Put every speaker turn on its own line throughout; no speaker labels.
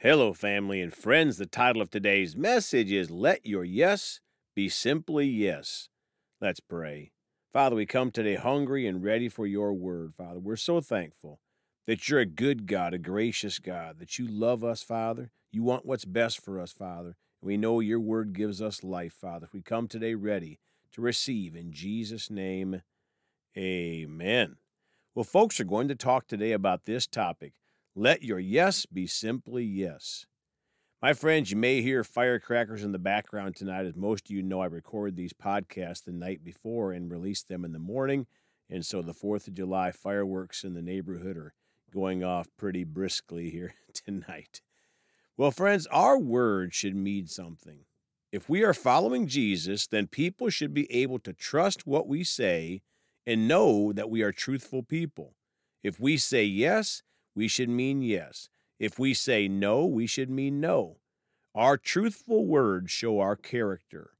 Hello, family and friends. The title of today's message is Let Your Yes Be Simply Yes. Let's pray. Father, we come today hungry and ready for your word, Father. We're so thankful that you're a good God, a gracious God, that you love us, Father. You want what's best for us, Father. We know your word gives us life, Father. We come today ready to receive in Jesus' name. Amen. Well, folks are going to talk today about this topic let your yes be simply yes. My friends, you may hear firecrackers in the background tonight. As most of you know, I record these podcasts the night before and release them in the morning. And so the 4th of July fireworks in the neighborhood are going off pretty briskly here tonight. Well, friends, our words should mean something. If we are following Jesus, then people should be able to trust what we say and know that we are truthful people. If we say yes, we should mean yes. If we say no, we should mean no. Our truthful words show our character.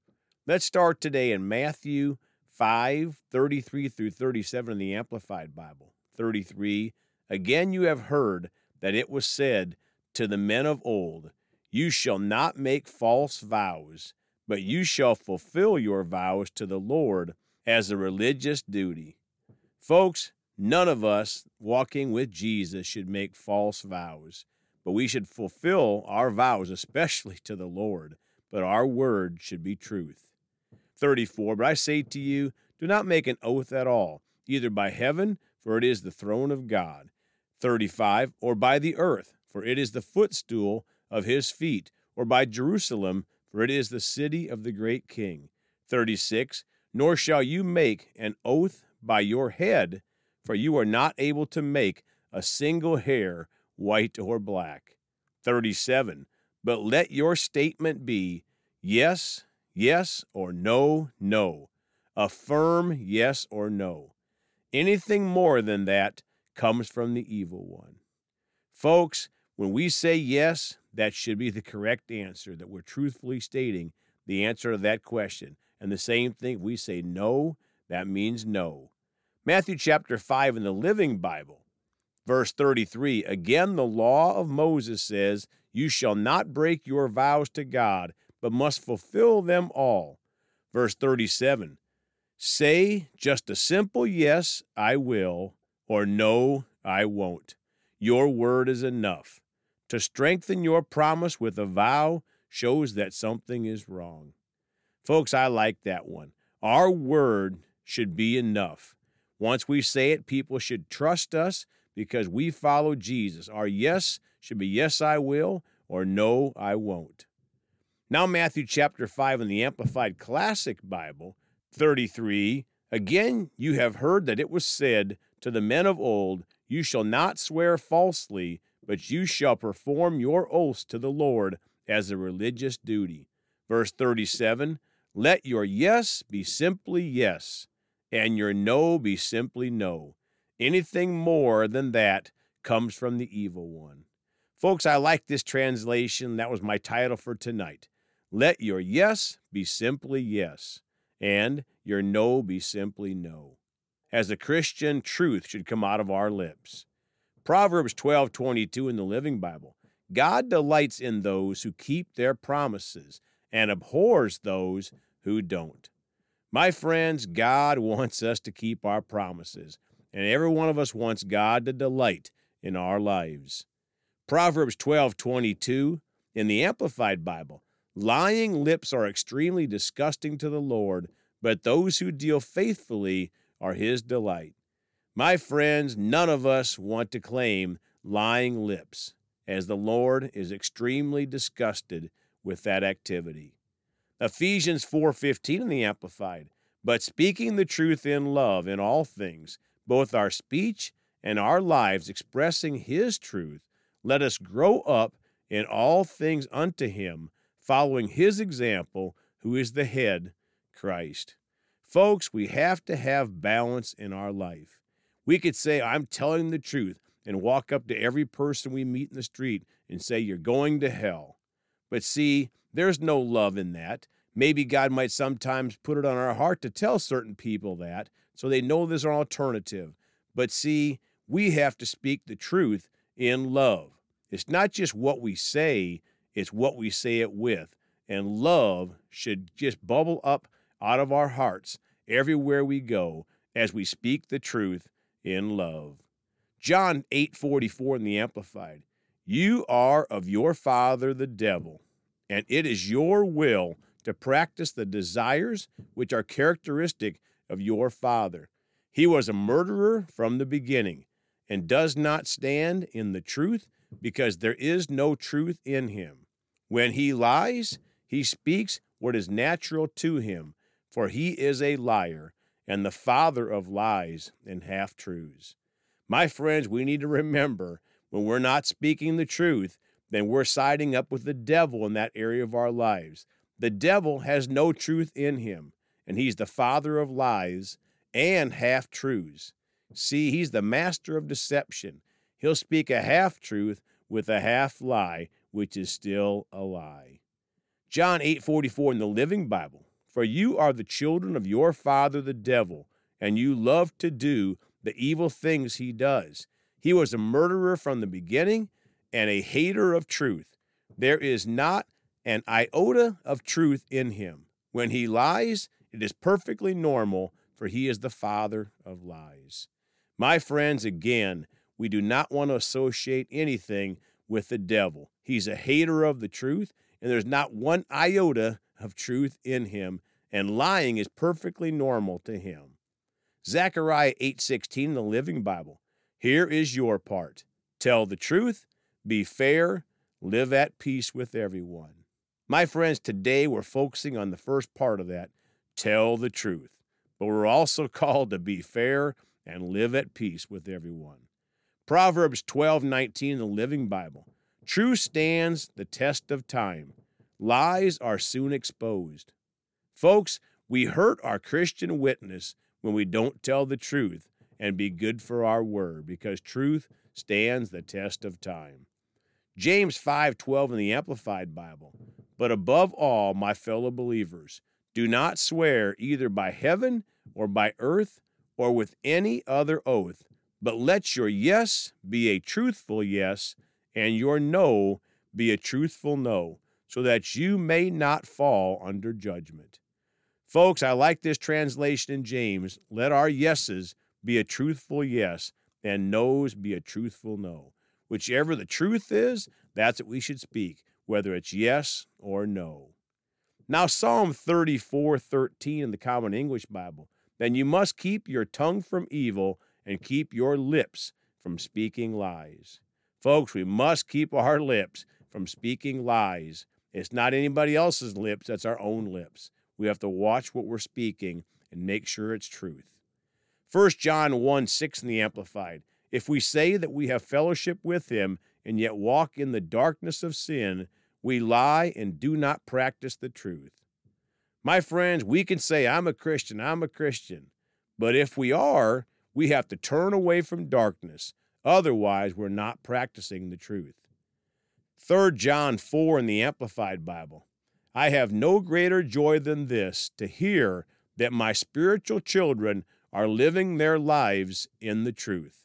Let's start today in Matthew 5 33 through 37 in the Amplified Bible. 33 Again, you have heard that it was said to the men of old, You shall not make false vows, but you shall fulfill your vows to the Lord as a religious duty. Folks, None of us walking with Jesus should make false vows, but we should fulfill our vows, especially to the Lord. But our word should be truth. 34. But I say to you, do not make an oath at all, either by heaven, for it is the throne of God. 35. Or by the earth, for it is the footstool of his feet, or by Jerusalem, for it is the city of the great king. 36. Nor shall you make an oath by your head for you are not able to make a single hair white or black. 37. But let your statement be yes, yes, or no, no. A firm yes or no. Anything more than that comes from the evil one. Folks, when we say yes, that should be the correct answer, that we're truthfully stating the answer to that question. And the same thing, we say no, that means no. Matthew chapter 5 in the Living Bible, verse 33 Again, the law of Moses says, You shall not break your vows to God, but must fulfill them all. Verse 37 Say just a simple yes, I will, or no, I won't. Your word is enough. To strengthen your promise with a vow shows that something is wrong. Folks, I like that one. Our word should be enough. Once we say it, people should trust us because we follow Jesus. Our yes should be yes, I will, or no, I won't. Now, Matthew chapter 5 in the Amplified Classic Bible, 33. Again, you have heard that it was said to the men of old, You shall not swear falsely, but you shall perform your oaths to the Lord as a religious duty. Verse 37 Let your yes be simply yes, and your no be simply no. Anything more than that comes from the evil one. Folks, I like this translation. That was my title for tonight. Let your yes be simply yes, and your no be simply no. As a Christian, truth should come out of our lips. Proverbs 12:22 in the Living Bible. God delights in those who keep their promises and abhors those who don't. My friends, God wants us to keep our promises, and every one of us wants God to delight in our lives. Proverbs 12:22 in the Amplified Bible. Lying lips are extremely disgusting to the Lord, but those who deal faithfully are his delight. My friends, none of us want to claim lying lips, as the Lord is extremely disgusted with that activity. Ephesians 4:15 in the amplified, but speaking the truth in love in all things, both our speech and our lives expressing his truth, let us grow up in all things unto him, following his example, who is the head, Christ. Folks, we have to have balance in our life. We could say, I'm telling the truth, and walk up to every person we meet in the street and say, You're going to hell. But see, there's no love in that. Maybe God might sometimes put it on our heart to tell certain people that so they know there's an alternative. But see, we have to speak the truth in love. It's not just what we say, it's what we say it with. And love should just bubble up out of our hearts everywhere we go as we speak the truth in love. John 8:44 in the amplified. You are of your father the devil, and it is your will to practice the desires which are characteristic of your father. He was a murderer from the beginning and does not stand in the truth because there is no truth in him. When he lies, he speaks what is natural to him, for he is a liar and the father of lies and half truths. My friends, we need to remember when we're not speaking the truth, then we're siding up with the devil in that area of our lives. The devil has no truth in him, and he's the father of lies and half truths. See, he's the master of deception. He'll speak a half truth with a half lie, which is still a lie. John 8:44 in the Living Bible. For you are the children of your father the devil, and you love to do the evil things he does. He was a murderer from the beginning and a hater of truth. There is not an iota of truth in him. When he lies, it is perfectly normal, for he is the father of lies. My friends, again, we do not want to associate anything with the devil. He's a hater of the truth, and there's not one iota of truth in him, and lying is perfectly normal to him. Zechariah 8:16 in the Living Bible. Here is your part. Tell the truth, be fair, live at peace with everyone. My friends, today we're focusing on the first part of that, tell the truth. But we're also called to be fair and live at peace with everyone. Proverbs 12:19 in the Living Bible. Truth stands the test of time. Lies are soon exposed. Folks, we hurt our Christian witness when we don't tell the truth and be good for our word because truth stands the test of time. James 5:12 in the Amplified Bible. But above all, my fellow believers, do not swear either by heaven or by earth or with any other oath, but let your yes be a truthful yes, and your no be a truthful no, so that you may not fall under judgment. Folks, I like this translation in James. Let our yeses be a truthful yes, and no's be a truthful no. Whichever the truth is, that's what we should speak, whether it's yes or no. Now, Psalm 34 13 in the Common English Bible then you must keep your tongue from evil and keep your lips from speaking lies. Folks, we must keep our lips from speaking lies. It's not anybody else's lips, that's our own lips. We have to watch what we're speaking and make sure it's truth. 1 John 1 6 in the Amplified. If we say that we have fellowship with him and yet walk in the darkness of sin, we lie and do not practice the truth. My friends, we can say, I'm a Christian, I'm a Christian. But if we are, we have to turn away from darkness. Otherwise, we're not practicing the truth. 3 John 4 in the Amplified Bible. I have no greater joy than this to hear that my spiritual children are living their lives in the truth.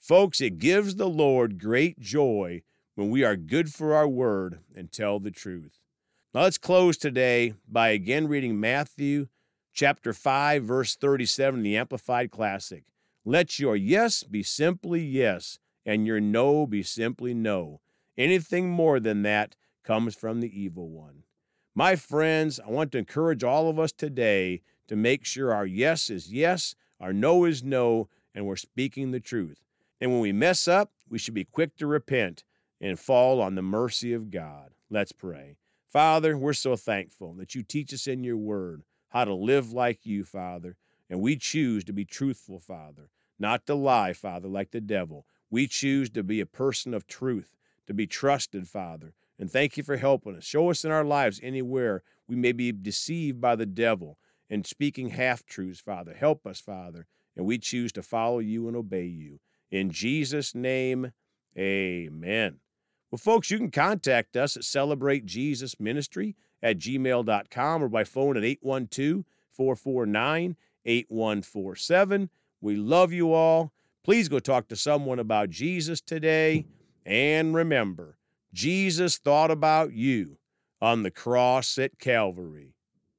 Folks, it gives the Lord great joy when we are good for our word and tell the truth. Now let's close today by again reading Matthew chapter 5 verse 37 the Amplified Classic. Let your yes be simply yes and your no be simply no. Anything more than that comes from the evil one. My friends, I want to encourage all of us today to make sure our yes is yes, our no is no, and we're speaking the truth. And when we mess up, we should be quick to repent and fall on the mercy of God. Let's pray. Father, we're so thankful that you teach us in your word how to live like you, Father. And we choose to be truthful, Father, not to lie, Father, like the devil. We choose to be a person of truth, to be trusted, Father. And thank you for helping us. Show us in our lives anywhere we may be deceived by the devil and speaking half truths, Father. Help us, Father. And we choose to follow you and obey you. In Jesus' name, amen. Well, folks, you can contact us at Celebrate Jesus Ministry at gmail.com or by phone at 812 449 8147. We love you all. Please go talk to someone about Jesus today. And remember, Jesus thought about you on the cross at Calvary.